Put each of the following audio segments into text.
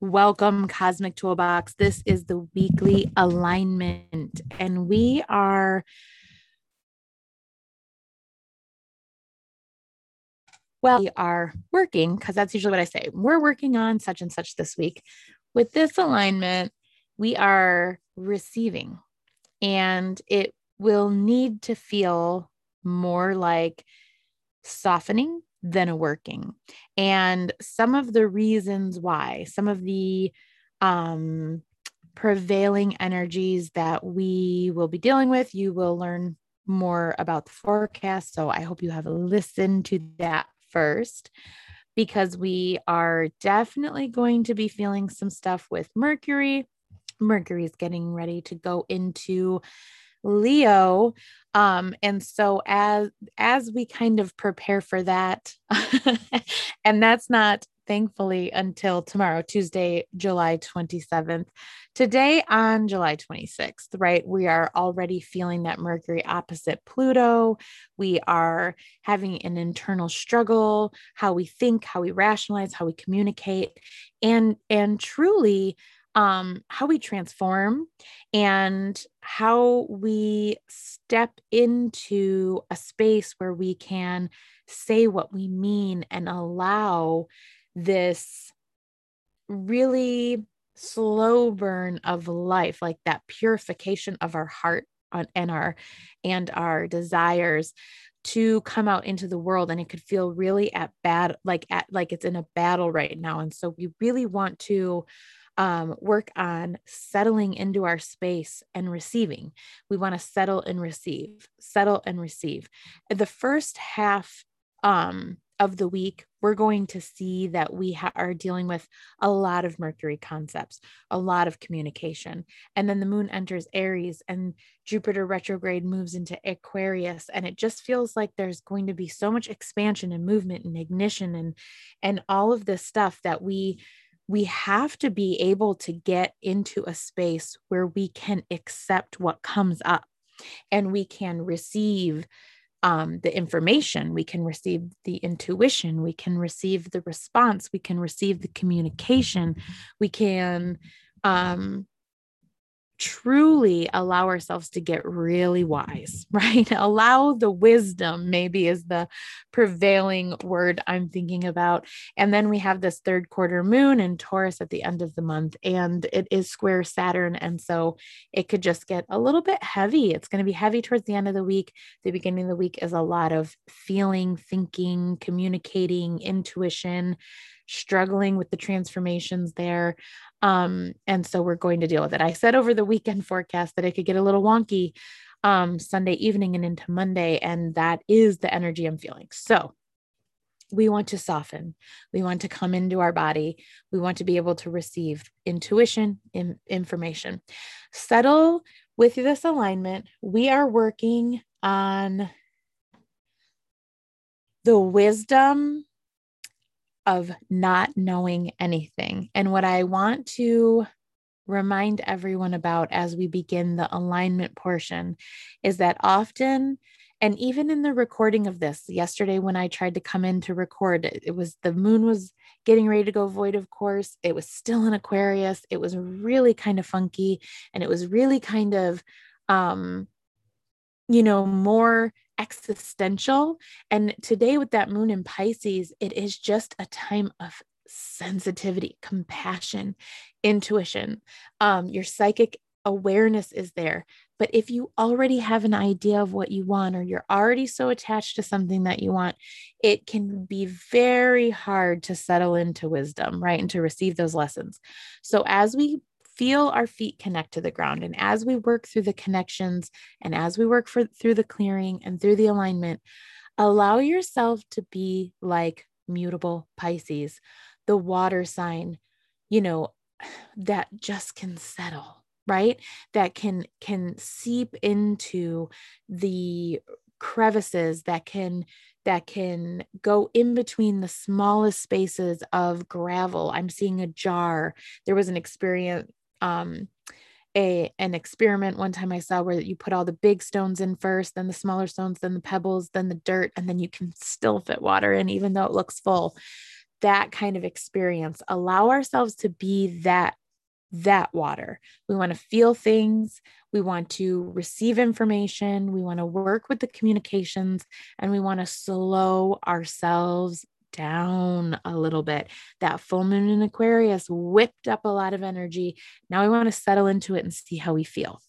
Welcome, Cosmic Toolbox. This is the weekly alignment, and we are. Well, we are working because that's usually what I say. We're working on such and such this week. With this alignment, we are receiving, and it will need to feel more like softening than a working. And some of the reasons why, some of the um, prevailing energies that we will be dealing with, you will learn more about the forecast. So I hope you have listened to that first because we are definitely going to be feeling some stuff with Mercury. Mercury is getting ready to go into Leo. Um, and so as as we kind of prepare for that, and that's not thankfully until tomorrow, Tuesday, July 27th. Today on July 26th, right? We are already feeling that Mercury opposite Pluto. We are having an internal struggle, how we think, how we rationalize, how we communicate. And and truly um, how we transform and how we step into a space where we can say what we mean and allow this really slow burn of life like that purification of our heart and our and our desires to come out into the world. And it could feel really at bad like at like it's in a battle right now. And so we really want to um, work on settling into our space and receiving. We want to settle and receive, settle and receive. The first half um, of the week, we're going to see that we ha- are dealing with a lot of Mercury concepts, a lot of communication. And then the moon enters Aries and Jupiter retrograde moves into Aquarius. And it just feels like there's going to be so much expansion and movement and ignition and, and all of this stuff that we we have to be able to get into a space where we can accept what comes up and we can receive um, the information, we can receive the intuition, we can receive the response, we can receive the communication, we can um, truly allow ourselves to get really wise, right? Allow the wisdom, maybe is the prevailing word I'm thinking about. And then we have this third quarter moon in Taurus at the end of the month, and it is square Saturn. And so it could just get a little bit heavy. It's going to be heavy towards the end of the week. The beginning of the week is a lot of feeling, thinking, communicating, intuition struggling with the transformations there. Um, and so we're going to deal with it. I said over the weekend forecast that it could get a little wonky um, Sunday evening and into Monday, and that is the energy I'm feeling. So we want to soften. We want to come into our body. We want to be able to receive intuition, in, information. Settle with this alignment. We are working on the wisdom of not knowing anything. And what I want to remind everyone about as we begin the alignment portion is that often and even in the recording of this yesterday when i tried to come in to record it, it was the moon was getting ready to go void of course it was still in aquarius it was really kind of funky and it was really kind of um you know more existential. And today, with that moon in Pisces, it is just a time of sensitivity, compassion, intuition. Um, your psychic awareness is there. But if you already have an idea of what you want, or you're already so attached to something that you want, it can be very hard to settle into wisdom, right? And to receive those lessons. So, as we feel our feet connect to the ground. And as we work through the connections and as we work for, through the clearing and through the alignment, allow yourself to be like mutable Pisces, the water sign, you know, that just can settle, right? That can can seep into the crevices that can that can go in between the smallest spaces of gravel. I'm seeing a jar. There was an experience um a an experiment one time I saw where you put all the big stones in first, then the smaller stones, then the pebbles, then the dirt, and then you can still fit water in even though it looks full. that kind of experience. Allow ourselves to be that that water. We want to feel things, we want to receive information, we want to work with the communications, and we want to slow ourselves down a little bit. That full moon in Aquarius whipped up a lot of energy. Now we want to settle into it and see how we feel.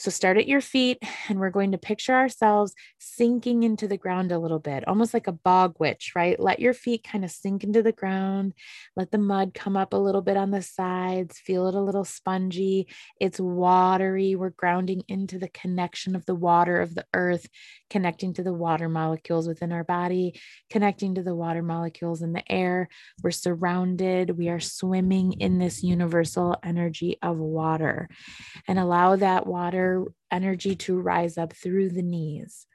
So start at your feet, and we're going to picture ourselves sinking into the ground a little bit, almost like a bog witch, right? Let your feet kind of sink into the ground. Let the mud come up a little bit on the sides. Feel it a little spongy. It's watery. We're grounding into the connection of the water of the earth, connecting to the water molecules within our body, connecting to the water molecules in the air. We're surrounded. We are swimming in this universal energy of water and allow that water energy to rise up through the knees.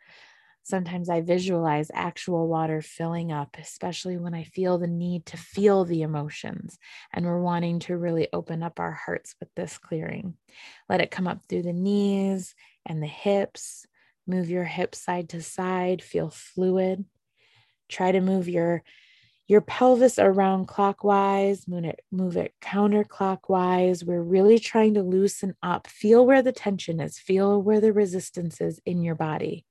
Sometimes I visualize actual water filling up, especially when I feel the need to feel the emotions and we're wanting to really open up our hearts with this clearing. Let it come up through the knees and the hips. Move your hips side to side, feel fluid. Try to move your your pelvis around clockwise, move it, move it counterclockwise. We're really trying to loosen up. Feel where the tension is, feel where the resistance is in your body.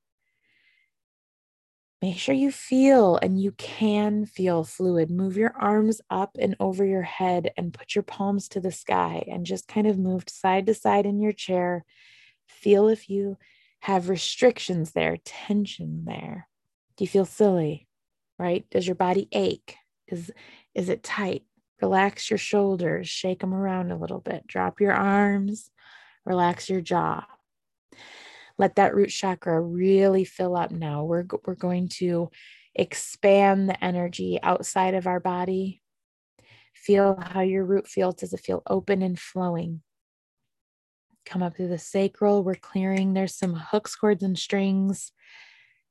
Make sure you feel and you can feel fluid. Move your arms up and over your head and put your palms to the sky and just kind of move side to side in your chair. Feel if you have restrictions there, tension there. Do you feel silly? right? Does your body ache? Is is it tight? Relax your shoulders, shake them around a little bit. Drop your arms, relax your jaw. Let that root chakra really fill up now. We're we're going to expand the energy outside of our body. Feel how your root feels. Does it feel open and flowing? Come up through the sacral. We're clearing. There's some hooks, cords, and strings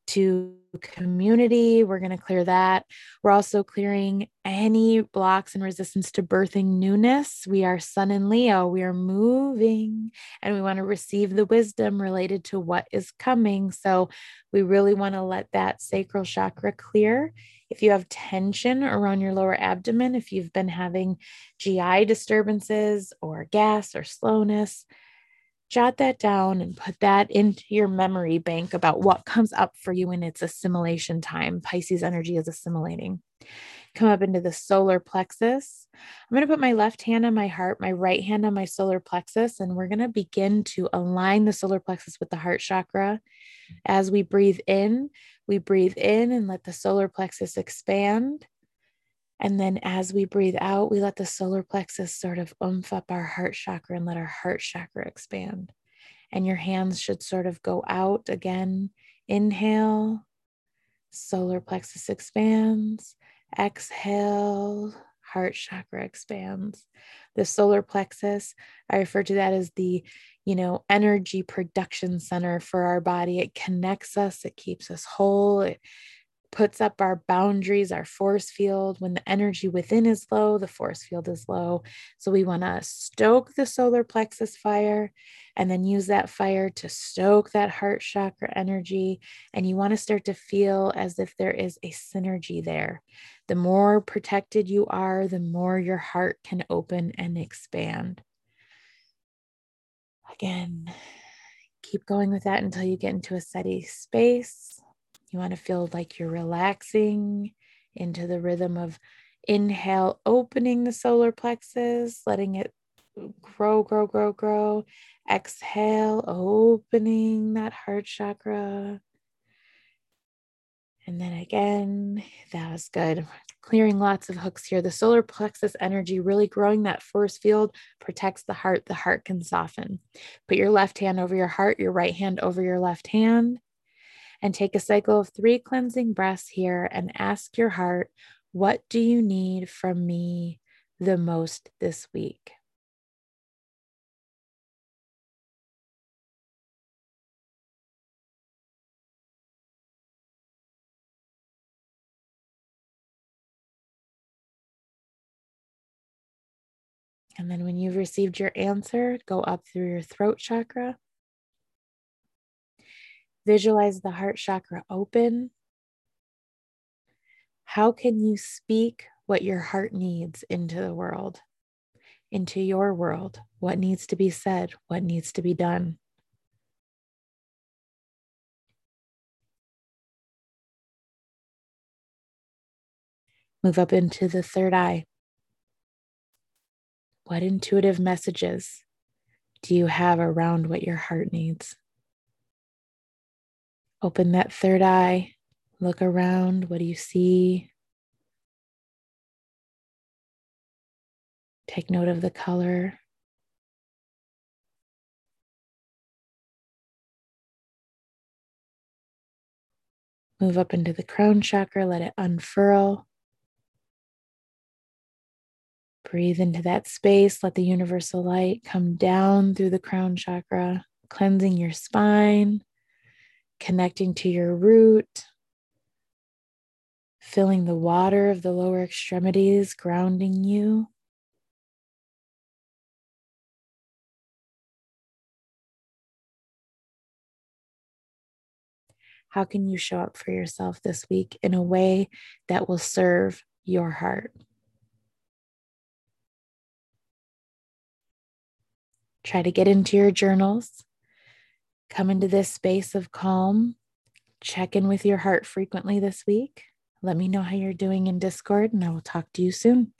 to community. We're going to clear that. We're also clearing any blocks and resistance to birthing newness. We are Sun and Leo. We are moving and we want to receive the wisdom related to what is coming. So we really want to let that sacral chakra clear. If you have tension around your lower abdomen, if you've been having GI disturbances or gas or slowness, jot that down and put that into your memory bank about what comes up for you in its assimilation time. Pisces energy is assimilating. Come up into the solar plexus. I'm going to put my left hand on my heart, my right hand on my solar plexus, and we're going to begin to align the solar plexus with the heart chakra. As we breathe in, we breathe in and let the solar plexus expand. And then as we breathe out, we let the solar plexus sort of oomph up our heart chakra and let our heart chakra expand. And your hands should sort of go out again. Inhale, solar plexus expands. Exhale, heart chakra expands. The solar plexus, I refer to that as the, you know, energy production center for our body. It connects us, it keeps us whole, it puts up our boundaries, our force field. When the energy within is low, the force field is low. So we want to stoke the solar plexus fire and then use that fire to stoke that heart chakra energy. And you want to start to feel as if there is a synergy there. The more protected you are, the more your heart can open and expand. Again, keep going with that until you get into a steady space. You want to feel like you're relaxing into the rhythm of inhale, opening the solar plexus, letting it grow, grow, grow, grow. Exhale, opening that heart chakra. And then again, that was good. Clearing lots of hooks here. The solar plexus energy really growing that force field protects the heart. The heart can soften. Put your left hand over your heart, your right hand over your left hand and take a cycle of three cleansing breaths here and ask your heart, What do you need from me the most this week? And then when you've received your answer, go up through your throat chakra Visualize the heart chakra open. How can you speak what your heart needs into the world, into your world, what needs to be said, what needs to be done. Move up into the third eye. What intuitive messages do you have around what your heart needs? Open that third eye, look around. What do you see? Take note of the color. Move up into the crown chakra, let it unfurl. Breathe into that space. Let the universal light come down through the crown chakra, cleansing your spine, connecting to your root, filling the water of the lower extremities, grounding you. How can you show up for yourself this week in a way that will serve your heart? Try to get into your journals. Come into this space of calm. Check in with your heart frequently this week. Let me know how you're doing in Discord, and I will talk to you soon.